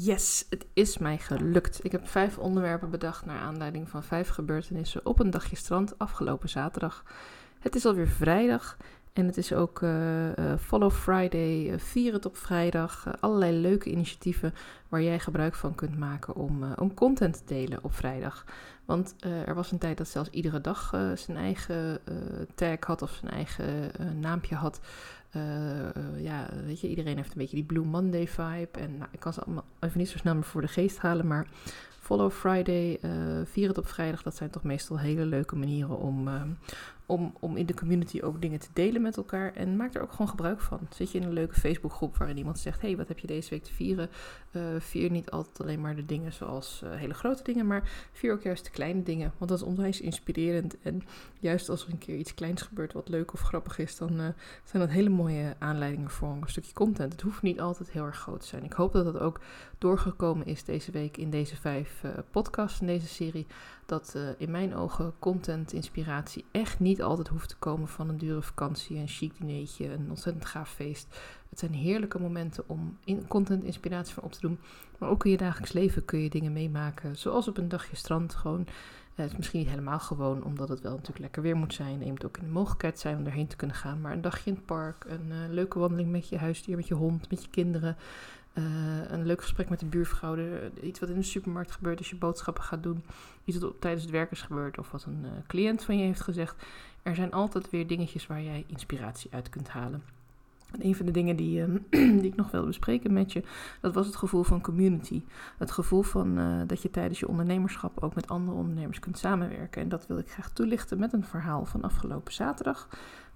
Yes, het is mij gelukt. Ik heb vijf onderwerpen bedacht naar aanleiding van vijf gebeurtenissen op een dagje strand afgelopen zaterdag. Het is alweer vrijdag en het is ook uh, Follow Friday, uh, Vier het op vrijdag. allerlei leuke initiatieven waar jij gebruik van kunt maken om, om content te delen op vrijdag. Want er was een tijd dat zelfs iedere dag zijn eigen tag had of zijn eigen naampje had. ja, weet je, iedereen heeft een beetje die Blue Monday vibe. En nou, ik kan ze allemaal even niet zo snel meer voor de geest halen, maar Follow Friday, uh, Vier het op vrijdag, dat zijn toch meestal hele leuke manieren om, om, om in de community ook dingen te delen met elkaar. En maak er ook gewoon gebruik van. Zit je in een leuke Facebookgroep waarin iemand zegt: hey, wat heb je deze week te vieren? Uh, vier niet altijd alleen maar de dingen zoals uh, hele grote dingen, maar vier ook juist de kleine dingen. Want dat is onwijs inspirerend. En juist als er een keer iets kleins gebeurt wat leuk of grappig is, dan uh, zijn dat hele mooie aanleidingen voor een stukje content. Het hoeft niet altijd heel erg groot te zijn. Ik hoop dat dat ook doorgekomen is deze week in deze vijf podcasts in deze serie dat uh, in mijn ogen content, inspiratie echt niet altijd hoeft te komen van een dure vakantie, een chic dinertje, een ontzettend gaaf feest. Het zijn heerlijke momenten om in content inspiratie van op te doen. Maar ook in je dagelijks leven kun je dingen meemaken, zoals op een dagje strand gewoon. Uh, het is misschien niet helemaal gewoon, omdat het wel natuurlijk lekker weer moet zijn. En je moet ook in de mogelijkheid zijn om erheen te kunnen gaan. Maar een dagje in het park, een uh, leuke wandeling met je huisdier, met je hond, met je kinderen. Uh, een leuk gesprek met de buurvrouw. iets wat in de supermarkt gebeurt als je boodschappen gaat doen. Iets wat tijdens het werk is gebeurd. Of wat een uh, cliënt van je heeft gezegd. Er zijn altijd weer dingetjes waar jij inspiratie uit kunt halen. En een van de dingen die, uh, die ik nog wilde bespreken met je, dat was het gevoel van community. Het gevoel van dat je tijdens je ondernemerschap ook met andere ondernemers kunt samenwerken. En dat wil ik graag toelichten met een verhaal van afgelopen zaterdag.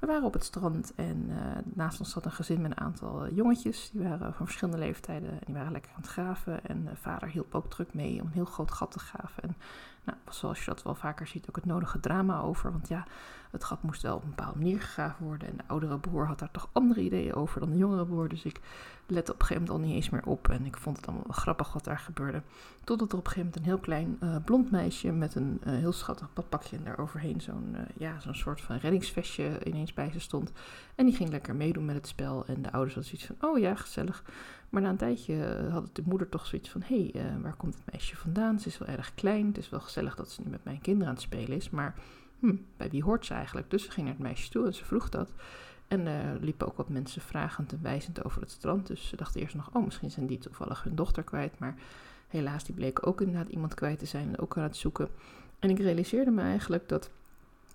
We waren op het strand en uh, naast ons zat een gezin met een aantal jongetjes. Die waren van verschillende leeftijden en die waren lekker aan het graven. En vader hielp ook druk mee om een heel groot gat te graven. En nou, zoals je dat wel vaker ziet, ook het nodige drama over. Want ja, het gat moest wel op een bepaalde manier gegraven worden. En de oudere broer had daar toch andere ideeën over dan de jongere broer. Dus ik lette op een gegeven moment al niet eens meer op. En ik vond het allemaal wel grappig wat daar gebeurde. Totdat er op een gegeven moment een heel klein blond meisje met een heel schattig badpakje en daar overheen zo'n ja, zo'n soort van reddingsvestje ineens bij ze stond. En die ging lekker meedoen met het spel. En de ouders hadden zoiets van, oh ja, gezellig. Maar na een tijdje had de moeder toch zoiets van: hé, hey, waar komt het meisje vandaan? Ze is wel erg klein. Het is wel gezellig dat ze nu met mijn kinderen aan het spelen is. Maar hm, bij wie hoort ze eigenlijk? Dus ze ging naar het meisje toe en ze vroeg dat. En er uh, liepen ook wat mensen vragend en wijzend over het strand. Dus ze dachten eerst nog: oh, misschien zijn die toevallig hun dochter kwijt. Maar helaas, die bleken ook inderdaad iemand kwijt te zijn en ook aan het zoeken. En ik realiseerde me eigenlijk dat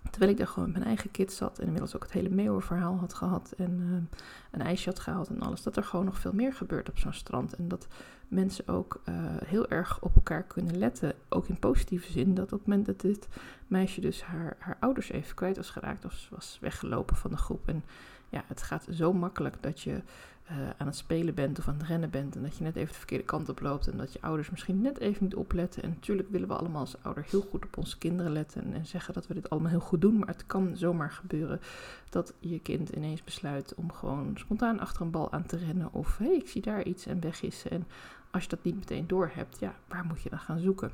Terwijl ik daar gewoon met mijn eigen kids zat en inmiddels ook het hele meeuwenverhaal had gehad en uh, een ijsje had gehaald en alles, dat er gewoon nog veel meer gebeurt op zo'n strand. En dat mensen ook uh, heel erg op elkaar kunnen letten, ook in positieve zin. Dat op het moment dat dit meisje dus haar, haar ouders even kwijt was geraakt of ze was weggelopen van de groep. En ja, het gaat zo makkelijk dat je uh, aan het spelen bent of aan het rennen bent en dat je net even de verkeerde kant op loopt en dat je ouders misschien net even niet opletten. En natuurlijk willen we allemaal als ouder heel goed op onze kinderen letten en, en, zeggen dat we dit allemaal heel goed doen, maar het kan zomaar gebeuren dat je kind ineens besluit om gewoon spontaan achter een bal aan te rennen of hé, hey, ik zie daar iets en weg is. En als je dat niet meteen door hebt, ja, waar moet je dan gaan zoeken?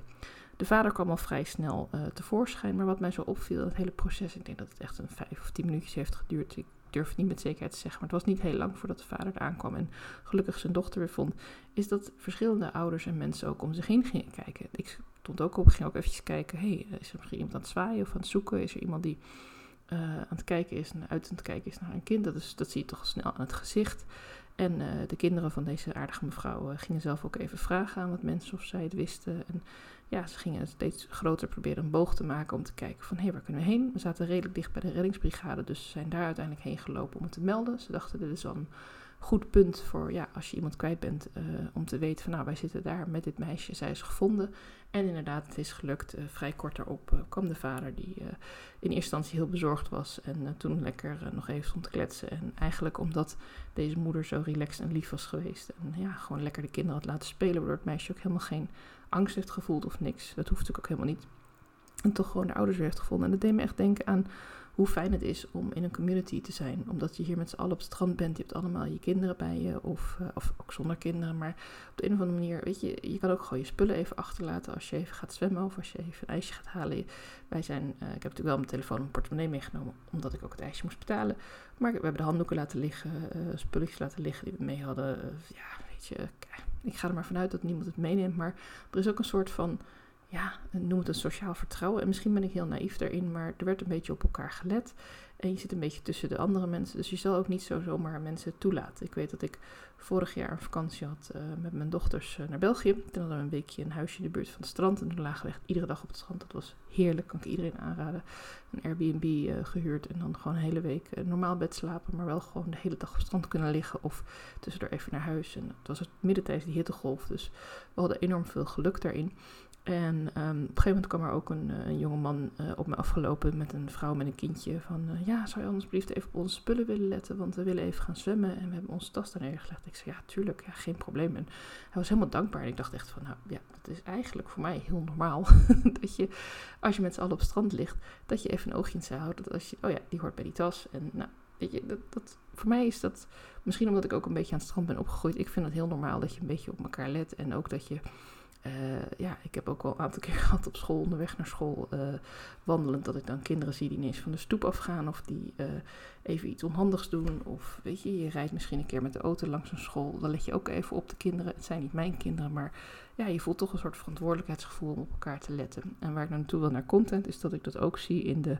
De vader kwam al vrij snel uh, tevoorschijn, maar wat mij zo opviel, het hele proces, ik denk dat het echt een vijf of tien minuutjes heeft geduurd. Ik durf het niet met zekerheid te zeggen, maar het was niet heel lang voordat de vader er aankwam en gelukkig zijn dochter weer vond, is dat verschillende ouders en mensen ook om zich heen gingen kijken. Ik stond ook op, ging ook eventjes kijken, hey, is er misschien iemand aan het zwaaien of aan het zoeken? Is er iemand die uh, aan het kijken is, uit aan het kijken is naar een kind? Dat, is, dat zie je toch snel aan het gezicht. En uh, de kinderen van deze aardige mevrouw uh, gingen zelf ook even vragen aan wat mensen of zij het wisten. En ja, ze gingen steeds groter proberen een boog te maken om te kijken van hé, waar kunnen we heen? We zaten redelijk dicht bij de reddingsbrigade, dus ze zijn daar uiteindelijk heen gelopen om het te melden. Ze dachten dit is een goed punt voor ja, als je iemand kwijt bent, uh, om te weten van nou, wij zitten daar met dit meisje, zij is gevonden. En inderdaad, het is gelukt. Uh, vrij kort daarop uh, kwam de vader, die in eerste instantie heel bezorgd was en toen lekker nog even stond te kletsen. En eigenlijk omdat deze moeder zo relaxed en lief was geweest en ja, gewoon lekker de kinderen had laten spelen, waardoor het meisje ook helemaal geen angst heeft gevoeld of niks. Dat hoeft natuurlijk ook helemaal niet. En toch gewoon de ouders weer heeft gevonden. En dat deed me echt denken aan hoe fijn het is om in een community te zijn. Omdat je hier met z'n allen op het strand bent. Je hebt allemaal je kinderen bij je. Of, uh, of ook zonder kinderen. Maar op de een of andere manier, weet je, je kan ook gewoon je spullen even achterlaten als je even gaat zwemmen. Of als je even een ijsje gaat halen. Wij zijn, uh, ik heb natuurlijk wel mijn telefoon en portemonnee meegenomen. Omdat ik ook het ijsje moest betalen. Maar we hebben de handdoeken laten liggen. Uh, spulletjes laten liggen die we mee hadden. ja, weet je, ik ga er maar vanuit dat niemand het meeneemt. Maar er is ook een soort van, ja, noem het een sociaal vertrouwen. En misschien ben ik heel naïef daarin, maar er werd een beetje op elkaar gelet. En je zit een beetje tussen de andere mensen. Dus je zal ook niet zo zomaar mensen toelaten. Ik weet dat ik vorig jaar een vakantie had uh, met mijn dochters uh, naar België. Toen hadden we een weekje een huisje in de buurt van het strand. En toen lagen we iedere dag op het strand. Dat was heerlijk, kan ik iedereen aanraden. Een Airbnb uh, gehuurd en dan gewoon een hele week normaal bed slapen. Maar wel gewoon de hele dag op het strand kunnen liggen. Of tussendoor even naar huis. En het was het midden tijdens die hittegolf. Dus we hadden enorm veel geluk daarin. En um, op een gegeven moment kwam er ook een, uh, een uh, op me afgelopen met een vrouw met een kindje. Van uh, ja, zou je alsjeblieft even op onze spullen willen letten? Want we willen even gaan zwemmen en we hebben onze tas daar neergelegd. Ik zei ja, tuurlijk, ja, geen probleem. En hij was helemaal dankbaar. En ik dacht echt van nou ja, dat is eigenlijk voor mij heel normaal. dat je, als je met z'n allen op strand ligt, dat je even een oogje in ze houdt. Dat als je, oh ja, die hoort bij die tas. En nou, weet je, dat, dat, voor mij is dat, misschien omdat ik ook een beetje aan het strand ben opgegroeid. Ik vind het heel normaal dat je een beetje op elkaar let. En ook dat je uh, ja, ik heb ook wel een aantal keer gehad op school, onderweg naar school, uh, wandelend, dat ik dan kinderen zie die ineens van de stoep afgaan of die uh, even iets onhandigs doen. Of weet je, je rijdt misschien een keer met de auto langs een school, dan let je ook even op de kinderen. Het zijn niet mijn kinderen, maar ja, je voelt toch een soort verantwoordelijkheidsgevoel om op elkaar te letten. En waar ik naartoe wil naar content, is dat ik dat ook zie in de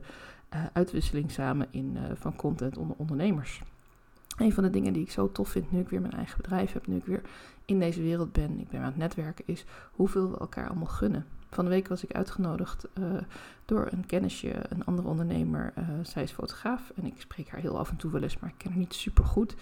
uitwisseling samen in, van content onder ondernemers. Een van de dingen die ik zo tof vind nu ik weer mijn eigen bedrijf heb, nu ik weer in deze wereld ben, ik ben aan het netwerken, is hoeveel we elkaar allemaal gunnen. Van de week was ik uitgenodigd uh, door een kennisje, een andere ondernemer. Uh, zij is fotograaf en ik spreek haar heel af en toe wel eens, maar ik ken haar niet super goed.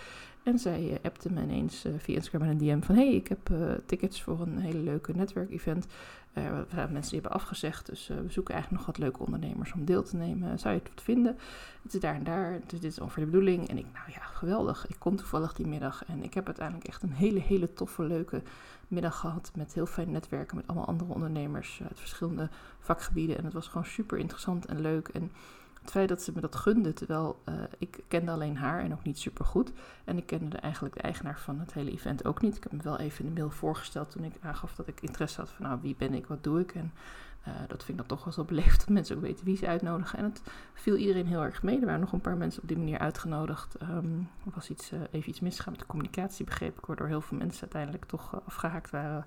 En zij uh, appte me ineens via Instagram en een DM van... hey, ik heb tickets voor een hele leuke netwerkevent. Uh, we hebben mensen die hebben afgezegd, dus uh, we zoeken eigenlijk nog wat leuke ondernemers om deel te nemen. Zou je het vinden? Het is daar en daar, dus dit is ongeveer de bedoeling. En ik, nou ja, geweldig. Ik kom toevallig die middag en ik heb uiteindelijk echt een hele, hele toffe, leuke middag gehad. Met heel fijn netwerken met allemaal andere ondernemers uit verschillende vakgebieden. En het was gewoon super interessant en leuk. En het feit dat ze me dat gunde, terwijl uh, ik kende alleen haar en ook niet super goed. En ik kende de, eigenlijk de eigenaar van het hele event ook niet. Ik heb me wel even in de mail voorgesteld toen ik aangaf dat ik interesse had van nou, wie ben ik, wat doe ik. En uh, dat vind ik dan toch wel zo beleefd dat mensen ook weten wie ze uitnodigen. En het viel iedereen heel erg mee. Er waren nog een paar mensen op die manier uitgenodigd. Um, er was iets, uh, even iets misgaan met de communicatie, begreep ik, waardoor heel veel mensen uiteindelijk toch uh, afgehaakt waren.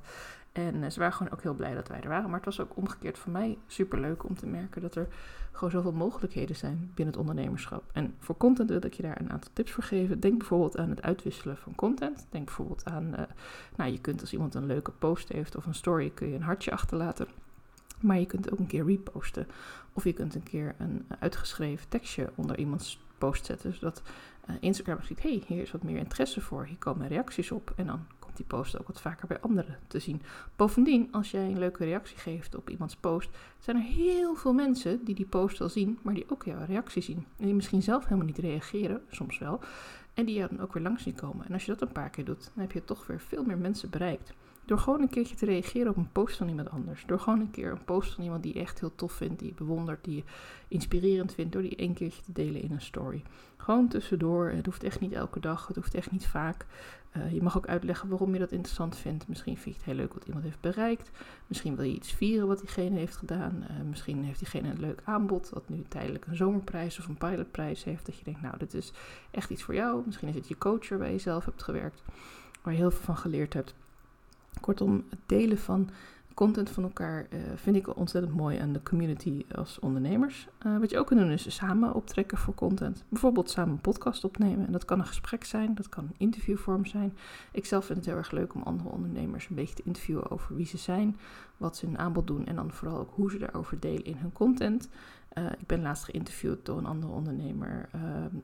En ze waren gewoon ook heel blij dat wij er waren. Maar het was ook omgekeerd voor mij super leuk om te merken dat er gewoon zoveel mogelijkheden zijn binnen het ondernemerschap. En voor content wil ik je daar een aantal tips voor geven. Denk bijvoorbeeld aan het uitwisselen van content. Denk bijvoorbeeld aan, nou je kunt als iemand een leuke post heeft of een story, kun je een hartje achterlaten. Maar je kunt ook een keer reposten. Of je kunt een keer een uitgeschreven tekstje onder iemands post zetten. Zodat uh, Instagram ziet, hé, hey, hier is wat meer interesse voor. Hier komen reacties op. En dan komt die post ook wat vaker bij anderen te zien. Bovendien, als jij een leuke reactie geeft op iemands post, zijn er heel veel mensen die die post al zien, maar die ook jouw reactie zien. En die misschien zelf helemaal niet reageren, soms wel. En die jou dan ook weer langs zien komen. En als je dat een paar keer doet, dan heb je toch weer veel meer mensen bereikt. Door gewoon een keertje te reageren op een post van iemand anders. Door gewoon een keer een post van iemand die je echt heel tof vindt, die je bewondert, die je inspirerend vindt, door die één keertje te delen in een story. Gewoon tussendoor. Het hoeft echt niet elke dag, het hoeft echt niet vaak. Uh, je mag ook uitleggen waarom je dat interessant vindt. Misschien vind je het heel leuk wat iemand heeft bereikt. Misschien wil je iets vieren wat diegene heeft gedaan. Uh, misschien heeft diegene een leuk aanbod, wat nu tijdelijk een zomerprijs of een pilotprijs heeft. Dat je denkt, nou, dit is echt iets voor jou. Misschien is het je coach waar je zelf hebt gewerkt, waar je heel veel van geleerd hebt. Kortom, het delen van content van elkaar uh, vind ik ontzettend mooi aan de community als ondernemers. Uh, wat je ook kunt doen is samen optrekken voor content. Bijvoorbeeld samen een podcast opnemen. En dat kan een gesprek zijn, dat kan een interviewvorm zijn. Ik zelf vind het heel erg leuk om andere ondernemers een beetje te interviewen over wie ze zijn, wat ze in aanbod doen en dan vooral ook hoe ze daarover delen in hun content. Uh, ik ben laatst geïnterviewd door een andere ondernemer.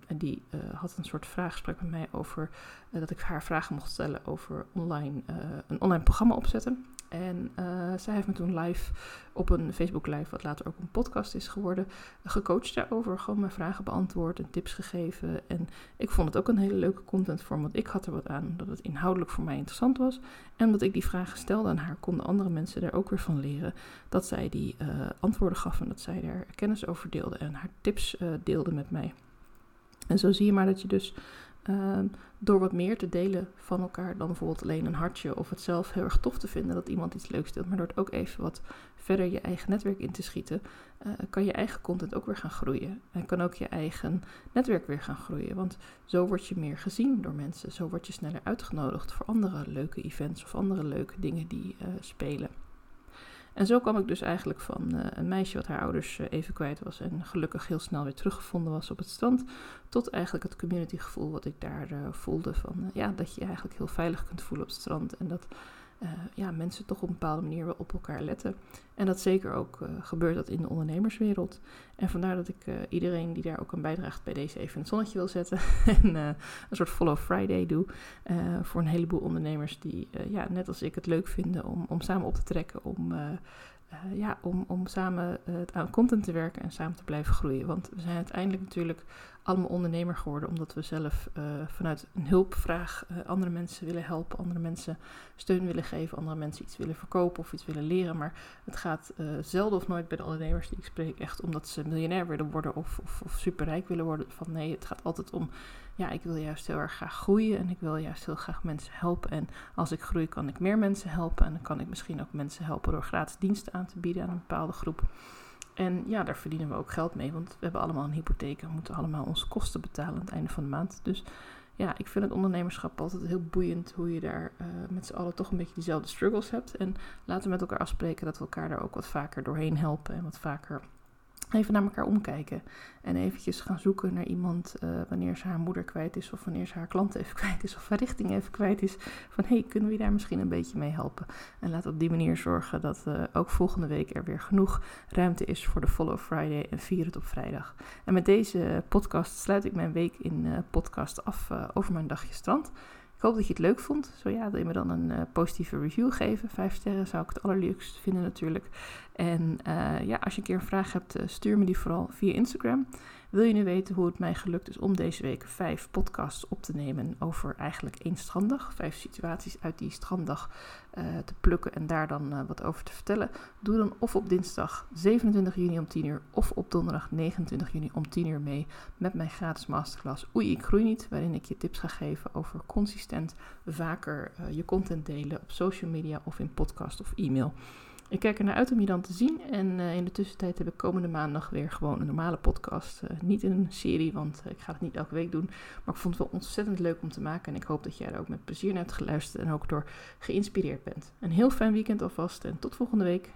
En die had een soort vraaggesprek met mij over dat ik haar vragen mocht stellen over online, een online programma opzetten. En zij heeft me toen live op een Facebook Live, wat later ook een podcast is geworden, gecoacht daarover. Gewoon mijn vragen beantwoord en tips gegeven. En ik vond het ook een hele leuke contentvorm, want ik had er wat aan dat het inhoudelijk voor mij interessant was. En omdat ik die vragen stelde aan haar, konden andere mensen er ook weer van leren dat zij die antwoorden gaf en dat zij daar kennis over deelde en haar tips uh, deelde met mij. En zo zie je maar dat je dus Ehm, door wat meer te delen van elkaar dan bijvoorbeeld alleen een hartje of het zelf heel erg tof te vinden dat iemand iets leuks deelt, maar door het ook even wat verder je eigen netwerk in te schieten, uh, kan je eigen content ook weer gaan groeien. En kan ook je eigen netwerk weer gaan groeien. Want zo word je meer gezien door mensen. Zo word je sneller uitgenodigd voor andere leuke events of andere leuke dingen die uh, spelen. En zo kwam ik dus eigenlijk van uh, een meisje wat haar ouders uh, even kwijt was en gelukkig heel snel weer teruggevonden was op het strand, tot eigenlijk het communitygevoel wat ik daar uh, voelde van ja, dat je, je eigenlijk heel veilig kunt voelen op het strand en dat ja, mensen toch op een bepaalde manier wel op elkaar letten. En dat zeker ook gebeurt dat in de ondernemerswereld. En vandaar dat ik iedereen die daar ook aan bijdraagt bij deze even een zonnetje wil zetten en een soort Follow Friday doe voor een heleboel ondernemers die ja, net als ik het leuk vinden om, om samen op te trekken, om uh, ja, om, om samen uh, aan content te werken en samen te blijven groeien. Want we zijn uiteindelijk natuurlijk allemaal ondernemer geworden, omdat we zelf uh, vanuit een hulpvraag andere mensen willen helpen, andere mensen steun willen geven, andere mensen iets willen verkopen of iets willen leren. Maar het gaat zelden of nooit bij de ondernemers die ik spreek echt omdat ze miljonair willen worden of, of, of superrijk willen worden. Van nee, het gaat altijd om ja, ik wil juist heel erg graag groeien en ik wil juist heel graag mensen helpen. En als ik groei, kan ik meer mensen helpen. En dan kan ik misschien ook mensen helpen door gratis diensten aan te bieden aan een bepaalde groep. En ja, daar verdienen we ook geld mee, want we hebben allemaal een hypotheek en moeten allemaal onze kosten betalen aan het einde van de maand. Dus ja, ik vind het ondernemerschap altijd heel boeiend hoe je daar uh, met z'n allen toch een beetje diezelfde struggles hebt. En laten we met elkaar afspreken dat we elkaar daar ook wat vaker doorheen helpen en wat vaker even naar elkaar omkijken. En eventjes gaan zoeken naar iemand uh, wanneer ze haar moeder kwijt is. Of wanneer ze haar klant even kwijt is. Of haar richting even kwijt is. Van hé, hey, kunnen we daar misschien een beetje mee helpen? En laat op die manier zorgen dat uh, ook volgende week er weer genoeg ruimte is voor de Follow Friday. En vier het op vrijdag. En met deze podcast sluit ik mijn week in uh, podcast af over mijn dagje strand. Ik hoop dat je het leuk vond. Zo ja, wil je me dan een uh, positieve review geven. Vijf sterren zou ik het allerleukst vinden natuurlijk. En uh, ja, als je een keer een vraag hebt, uh, stuur me die vooral via Instagram. Wil je nu weten hoe het mij gelukt is om deze week vijf podcasts op te nemen over eigenlijk één stranddag? Vijf situaties uit die stranddag uh, te plukken en daar dan uh, wat over te vertellen? Doe dan of op dinsdag 27 juni om 10 uur of op donderdag 29 juni om 10 uur mee met mijn gratis masterclass Oei, ik groei niet, waarin ik je tips ga geven over consistent vaker uh, je content delen op social media of in podcast of e-mail. Ik kijk er naar uit om je dan te zien. En uh, in de tussentijd heb ik komende maandag weer gewoon een normale podcast. Uh, niet in een serie, want uh, ik ga het niet elke week doen. Maar ik vond het wel ontzettend leuk om te maken. En ik hoop dat jij er ook met plezier naar hebt geluisterd en ook door geïnspireerd bent. Een heel fijn weekend alvast en tot volgende week.